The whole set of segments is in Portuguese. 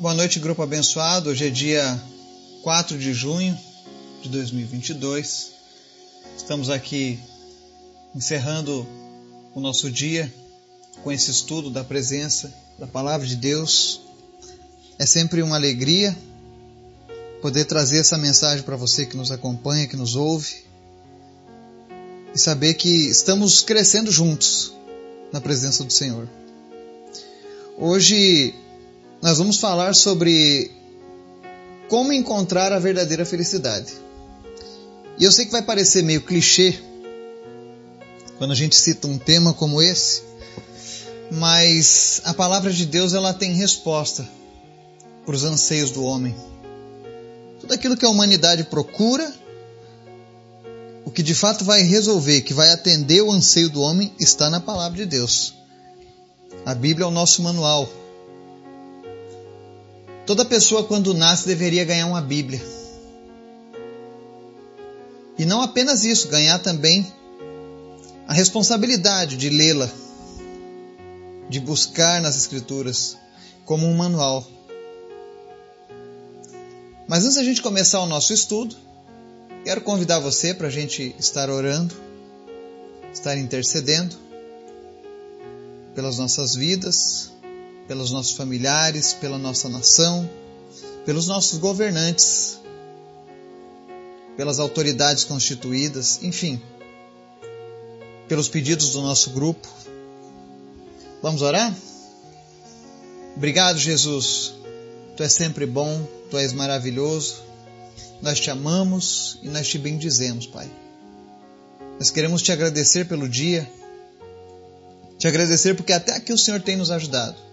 Boa noite, grupo abençoado. Hoje é dia 4 de junho de 2022. Estamos aqui encerrando o nosso dia com esse estudo da presença da palavra de Deus. É sempre uma alegria poder trazer essa mensagem para você que nos acompanha, que nos ouve e saber que estamos crescendo juntos na presença do Senhor. Hoje nós vamos falar sobre como encontrar a verdadeira felicidade. E eu sei que vai parecer meio clichê quando a gente cita um tema como esse, mas a palavra de Deus ela tem resposta para os anseios do homem. Tudo aquilo que a humanidade procura, o que de fato vai resolver, que vai atender o anseio do homem, está na palavra de Deus. A Bíblia é o nosso manual Toda pessoa, quando nasce, deveria ganhar uma Bíblia. E não apenas isso, ganhar também a responsabilidade de lê-la, de buscar nas Escrituras como um manual. Mas antes da gente começar o nosso estudo, quero convidar você para a gente estar orando, estar intercedendo pelas nossas vidas, pelos nossos familiares, pela nossa nação, pelos nossos governantes, pelas autoridades constituídas, enfim, pelos pedidos do nosso grupo. Vamos orar? Obrigado, Jesus. Tu és sempre bom, tu és maravilhoso. Nós te amamos e nós te bendizemos, Pai. Nós queremos te agradecer pelo dia, te agradecer porque até aqui o Senhor tem nos ajudado.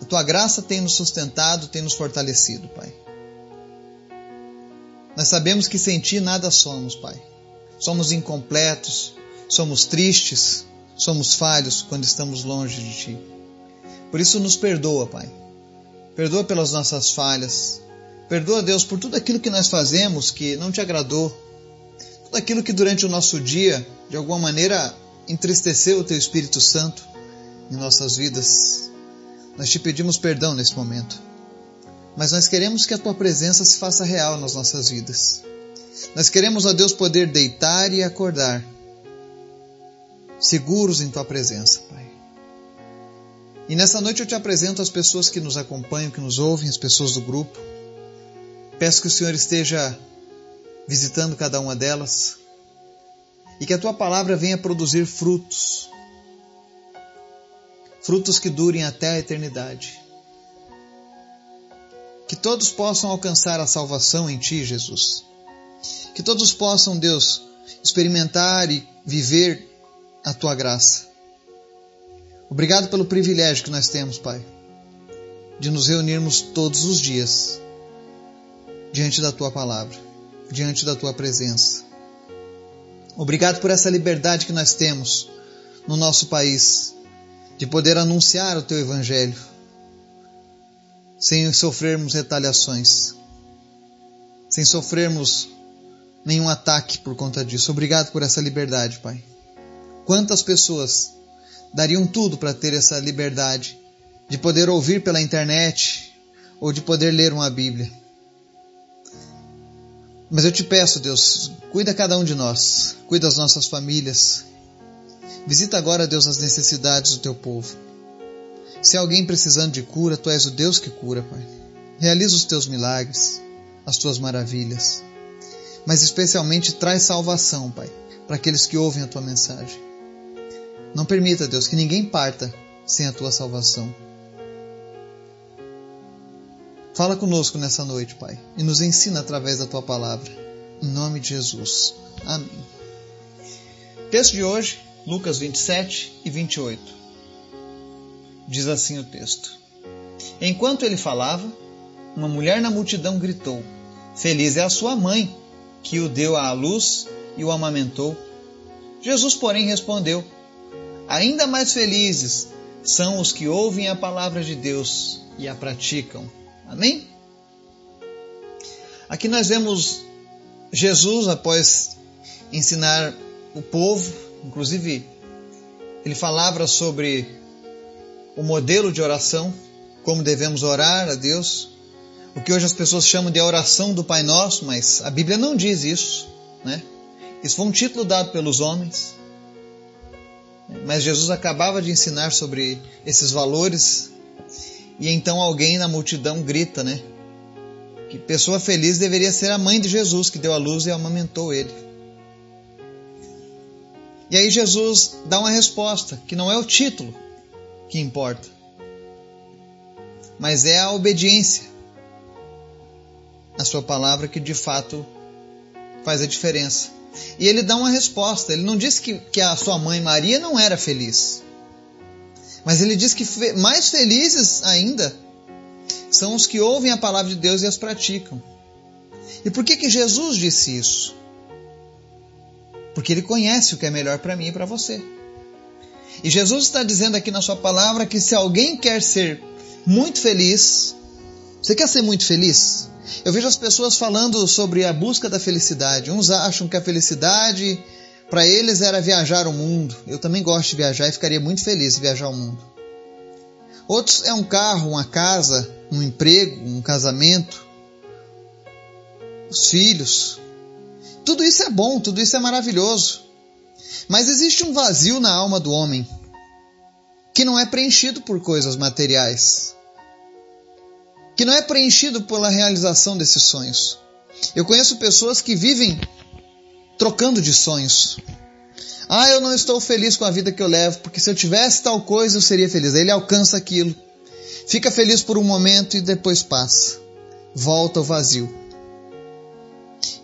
A tua graça tem nos sustentado, tem nos fortalecido, Pai. Nós sabemos que sem ti nada somos, Pai. Somos incompletos, somos tristes, somos falhos quando estamos longe de ti. Por isso, nos perdoa, Pai. Perdoa pelas nossas falhas. Perdoa, Deus, por tudo aquilo que nós fazemos que não te agradou. Tudo aquilo que durante o nosso dia, de alguma maneira, entristeceu o Teu Espírito Santo em nossas vidas. Nós te pedimos perdão nesse momento, mas nós queremos que a tua presença se faça real nas nossas vidas. Nós queremos, ó Deus, poder deitar e acordar seguros em tua presença, Pai. E nessa noite eu te apresento as pessoas que nos acompanham, que nos ouvem, as pessoas do grupo. Peço que o Senhor esteja visitando cada uma delas e que a tua palavra venha produzir frutos frutos que durem até a eternidade. Que todos possam alcançar a salvação em Ti, Jesus. Que todos possam, Deus, experimentar e viver a Tua graça. Obrigado pelo privilégio que nós temos, Pai, de nos reunirmos todos os dias diante da Tua palavra, diante da Tua presença. Obrigado por essa liberdade que nós temos no nosso país de poder anunciar o teu evangelho sem sofrermos retaliações, sem sofrermos nenhum ataque por conta disso. Obrigado por essa liberdade, Pai. Quantas pessoas dariam tudo para ter essa liberdade de poder ouvir pela internet ou de poder ler uma Bíblia? Mas eu te peço, Deus, cuida cada um de nós, cuida das nossas famílias, Visita agora, Deus, as necessidades do teu povo. Se há alguém precisando de cura, tu és o Deus que cura, Pai. Realiza os teus milagres, as tuas maravilhas. Mas especialmente traz salvação, Pai, para aqueles que ouvem a tua mensagem. Não permita, Deus, que ninguém parta sem a tua salvação. Fala conosco nessa noite, Pai, e nos ensina através da tua palavra. Em nome de Jesus. Amém. Texto de hoje, Lucas 27 e 28. Diz assim o texto: Enquanto ele falava, uma mulher na multidão gritou: Feliz é a sua mãe, que o deu à luz e o amamentou. Jesus, porém, respondeu: Ainda mais felizes são os que ouvem a palavra de Deus e a praticam. Amém? Aqui nós vemos Jesus, após ensinar o povo Inclusive, ele falava sobre o modelo de oração, como devemos orar a Deus, o que hoje as pessoas chamam de oração do Pai Nosso, mas a Bíblia não diz isso, né? Isso foi um título dado pelos homens. Mas Jesus acabava de ensinar sobre esses valores e então alguém na multidão grita, né? Que pessoa feliz deveria ser a mãe de Jesus, que deu a luz e amamentou ele. E aí Jesus dá uma resposta, que não é o título que importa, mas é a obediência à sua palavra que de fato faz a diferença. E ele dá uma resposta. Ele não diz que, que a sua mãe Maria não era feliz. Mas ele diz que mais felizes ainda são os que ouvem a palavra de Deus e as praticam. E por que, que Jesus disse isso? Porque ele conhece o que é melhor para mim e para você. E Jesus está dizendo aqui na sua palavra que se alguém quer ser muito feliz, você quer ser muito feliz? Eu vejo as pessoas falando sobre a busca da felicidade. Uns acham que a felicidade para eles era viajar o mundo. Eu também gosto de viajar e ficaria muito feliz de viajar o mundo. Outros é um carro, uma casa, um emprego, um casamento, os filhos. Tudo isso é bom, tudo isso é maravilhoso. Mas existe um vazio na alma do homem que não é preenchido por coisas materiais que não é preenchido pela realização desses sonhos. Eu conheço pessoas que vivem trocando de sonhos. Ah, eu não estou feliz com a vida que eu levo, porque se eu tivesse tal coisa eu seria feliz. Aí ele alcança aquilo, fica feliz por um momento e depois passa. Volta ao vazio.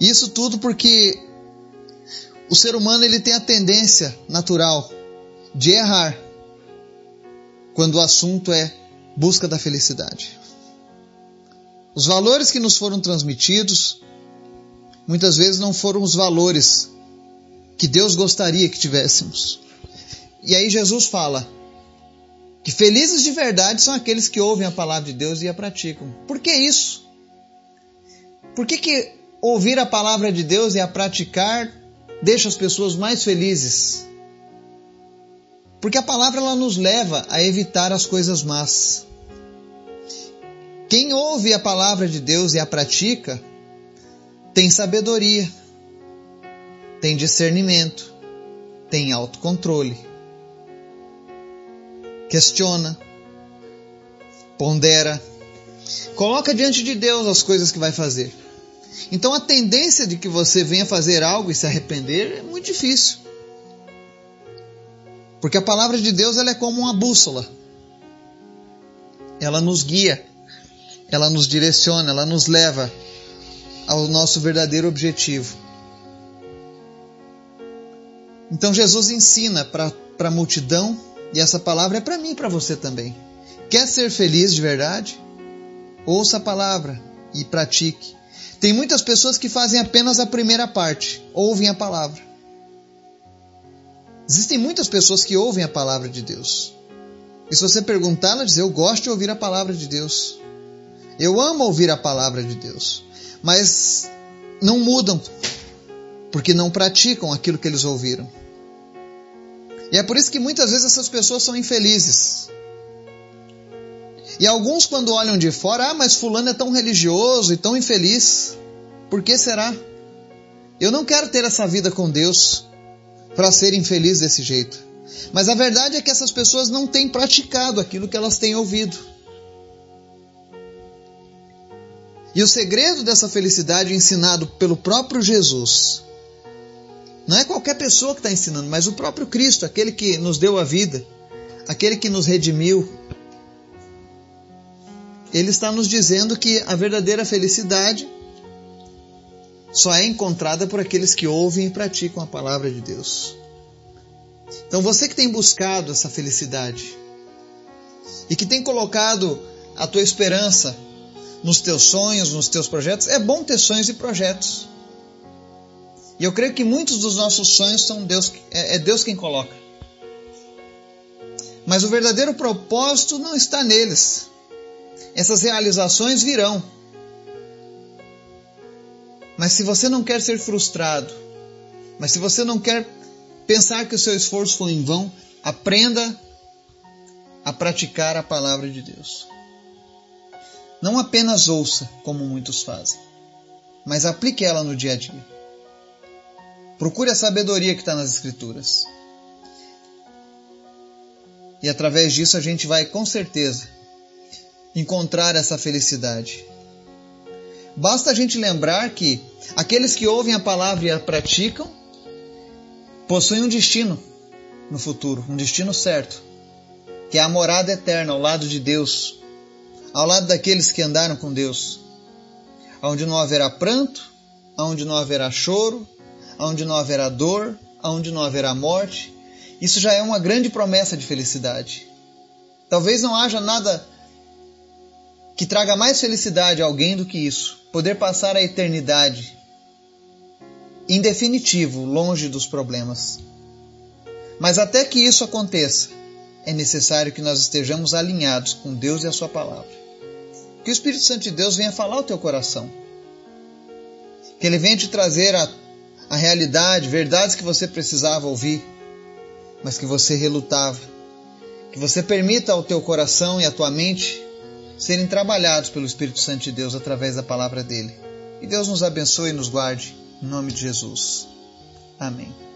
Isso tudo porque o ser humano ele tem a tendência natural de errar quando o assunto é busca da felicidade. Os valores que nos foram transmitidos muitas vezes não foram os valores que Deus gostaria que tivéssemos. E aí Jesus fala que felizes de verdade são aqueles que ouvem a palavra de Deus e a praticam. Por que isso? Por que, que ouvir a palavra de Deus e a praticar deixa as pessoas mais felizes? Porque a palavra ela nos leva a evitar as coisas más. Quem ouve a palavra de Deus e a pratica tem sabedoria, tem discernimento, tem autocontrole. Questiona, pondera, coloca diante de Deus as coisas que vai fazer. Então a tendência de que você venha fazer algo e se arrepender é muito difícil. Porque a palavra de Deus ela é como uma bússola. Ela nos guia ela nos direciona, ela nos leva ao nosso verdadeiro objetivo. Então Jesus ensina para a multidão, e essa palavra é para mim e para você também. Quer ser feliz de verdade? Ouça a palavra e pratique. Tem muitas pessoas que fazem apenas a primeira parte, ouvem a palavra. Existem muitas pessoas que ouvem a palavra de Deus. E se você perguntar, ela diz: Eu gosto de ouvir a palavra de Deus. Eu amo ouvir a palavra de Deus, mas não mudam porque não praticam aquilo que eles ouviram. E é por isso que muitas vezes essas pessoas são infelizes. E alguns, quando olham de fora, ah, mas Fulano é tão religioso e tão infeliz. Por que será? Eu não quero ter essa vida com Deus para ser infeliz desse jeito. Mas a verdade é que essas pessoas não têm praticado aquilo que elas têm ouvido. E o segredo dessa felicidade ensinado pelo próprio Jesus. Não é qualquer pessoa que está ensinando, mas o próprio Cristo, aquele que nos deu a vida, aquele que nos redimiu. Ele está nos dizendo que a verdadeira felicidade só é encontrada por aqueles que ouvem e praticam a palavra de Deus. Então você que tem buscado essa felicidade e que tem colocado a tua esperança nos teus sonhos, nos teus projetos. É bom ter sonhos e projetos. E eu creio que muitos dos nossos sonhos são Deus, é, é Deus quem coloca. Mas o verdadeiro propósito não está neles. Essas realizações virão. Mas se você não quer ser frustrado, mas se você não quer pensar que o seu esforço foi em vão, aprenda a praticar a palavra de Deus. Não apenas ouça, como muitos fazem, mas aplique ela no dia a dia. Procure a sabedoria que está nas Escrituras. E através disso a gente vai, com certeza, encontrar essa felicidade. Basta a gente lembrar que aqueles que ouvem a palavra e a praticam possuem um destino no futuro, um destino certo, que é a morada eterna ao lado de Deus, ao lado daqueles que andaram com Deus, onde não haverá pranto, onde não haverá choro, onde não haverá dor, onde não haverá morte. Isso já é uma grande promessa de felicidade. Talvez não haja nada que traga mais felicidade a alguém do que isso, poder passar a eternidade em definitivo longe dos problemas. Mas até que isso aconteça, é necessário que nós estejamos alinhados com Deus e a Sua palavra. Que o Espírito Santo de Deus venha falar ao teu coração. Que ele venha te trazer a, a realidade, verdades que você precisava ouvir, mas que você relutava. Que você permita ao teu coração e à tua mente serem trabalhados pelo Espírito Santo de Deus através da palavra dele. E Deus nos abençoe e nos guarde. Em nome de Jesus. Amém.